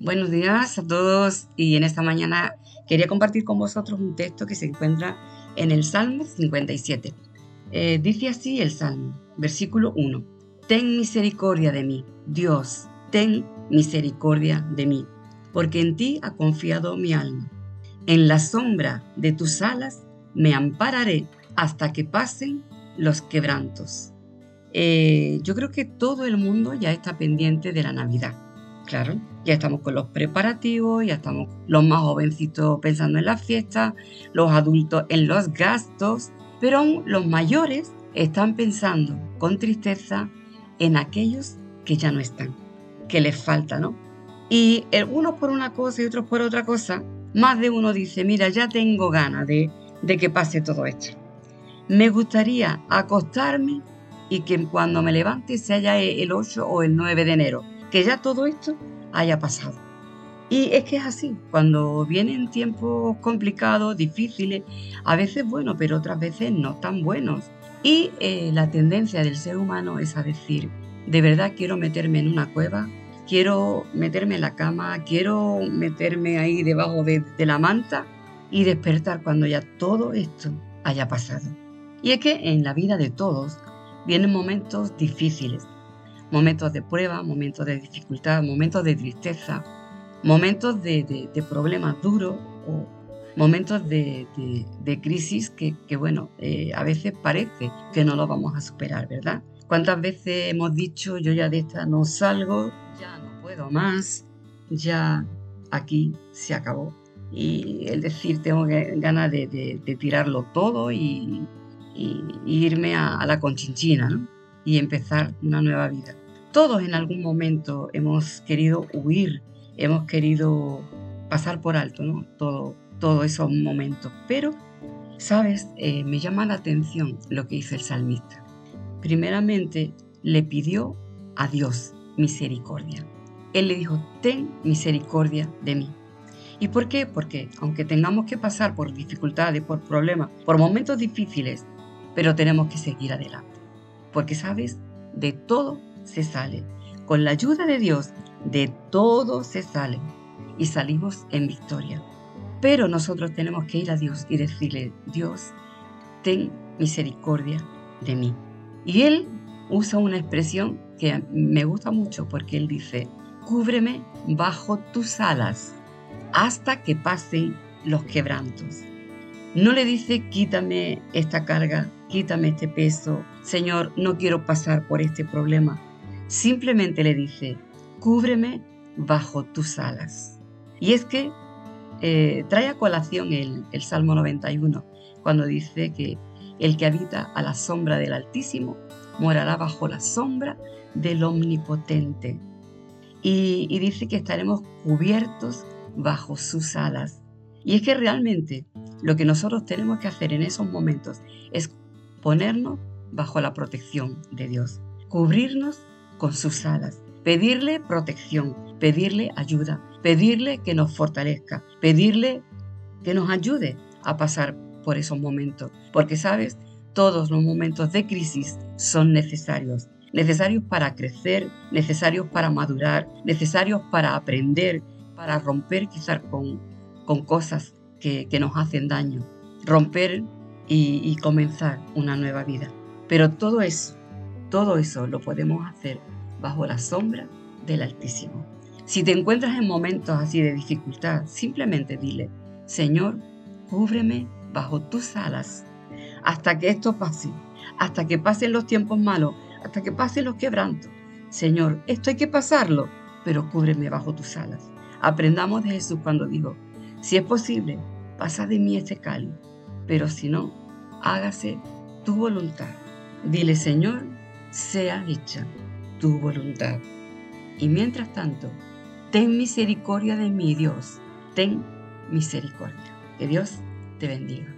Buenos días a todos y en esta mañana quería compartir con vosotros un texto que se encuentra en el Salmo 57. Eh, dice así el Salmo, versículo 1. Ten misericordia de mí, Dios, ten misericordia de mí, porque en ti ha confiado mi alma. En la sombra de tus alas me ampararé hasta que pasen los quebrantos. Eh, yo creo que todo el mundo ya está pendiente de la Navidad Claro, ya estamos con los preparativos, ya estamos los más jovencitos pensando en las fiestas, los adultos en los gastos, pero aún los mayores están pensando con tristeza en aquellos que ya no están, que les falta, ¿no? Y unos por una cosa y otros por otra cosa, más de uno dice, mira, ya tengo ganas de, de que pase todo esto. Me gustaría acostarme y que cuando me levante se haya el 8 o el 9 de enero que ya todo esto haya pasado. Y es que es así, cuando vienen tiempos complicados, difíciles, a veces buenos, pero otras veces no tan buenos. Y eh, la tendencia del ser humano es a decir, de verdad quiero meterme en una cueva, quiero meterme en la cama, quiero meterme ahí debajo de, de la manta y despertar cuando ya todo esto haya pasado. Y es que en la vida de todos vienen momentos difíciles, momentos de prueba, momentos de dificultad, momentos de tristeza, momentos de, problemas duros o momentos de, crisis que, bueno, eh, a veces parece que no lo vamos a superar, ¿verdad? ¿Cuántas veces hemos dicho, yo ya de esta no salgo, ya no puedo más, ya aquí se acabó? Y el decir, tengo ganas de, tirarlo todo y, irme a, la conchinchina. Y empezar una nueva vida. Todos en algún momento hemos querido huir, hemos querido pasar por alto ¿no? todo, todos esos momentos. Pero, sabes, eh, me llama la atención lo que hizo el salmista. Primeramente, le pidió a Dios misericordia. Él le dijo, ten misericordia de mí. ¿Y por qué? Porque aunque tengamos que pasar por dificultades, por problemas, por momentos difíciles, pero tenemos que seguir adelante. Porque, ¿sabes? De todo se sale. Con la ayuda de Dios, de todo se sale y salimos en victoria. Pero nosotros tenemos que ir a Dios y decirle, Dios, ten misericordia de mí. Y Él usa una expresión que me gusta mucho porque Él dice, cúbreme bajo tus alas hasta que pasen los quebrantos. No le dice, quítame esta carga, quítame este peso, Señor, no quiero pasar por este problema. Simplemente le dice, cúbreme bajo tus alas. Y es que eh, trae a colación el, Salmo 91, cuando dice que el que habita a la sombra del Altísimo morará bajo la sombra del Omnipotente. Y, y dice que estaremos cubiertos bajo sus alas. Y es que realmente lo que nosotros tenemos que hacer en esos momentos es ponernos bajo la protección de Dios, cubrirnos con sus alas, pedirle protección, pedirle ayuda, pedirle que nos fortalezca, pedirle que nos ayude a pasar por esos momentos. Porque, ¿sabes? Todos los momentos de crisis son necesarios. Necesarios para crecer, necesarios para madurar, necesarios para aprender, para romper quizás con, con cosas que, nos hacen daño. Romper y, y comenzar una nueva vida. Pero todo eso todo eso lo podemos hacer bajo la sombra del Altísimo. Si te encuentras en momentos así de dificultad, simplemente dile, Señor, cúbreme bajo tus alas hasta que esto pase, hasta que pasen los tiempos malos, hasta que pasen los quebrantos. Señor, esto hay que pasarlo, pero cúbreme bajo tus alas. Aprendamos de Jesús cuando dijo, si es posible, pasa de mí este cáliz, pero si no, hágase tu voluntad. Dile, Señor, sea hecha tu voluntad. Y mientras tanto, ten misericordia de mí, Dios, ten misericordia. Que Dios te bendiga.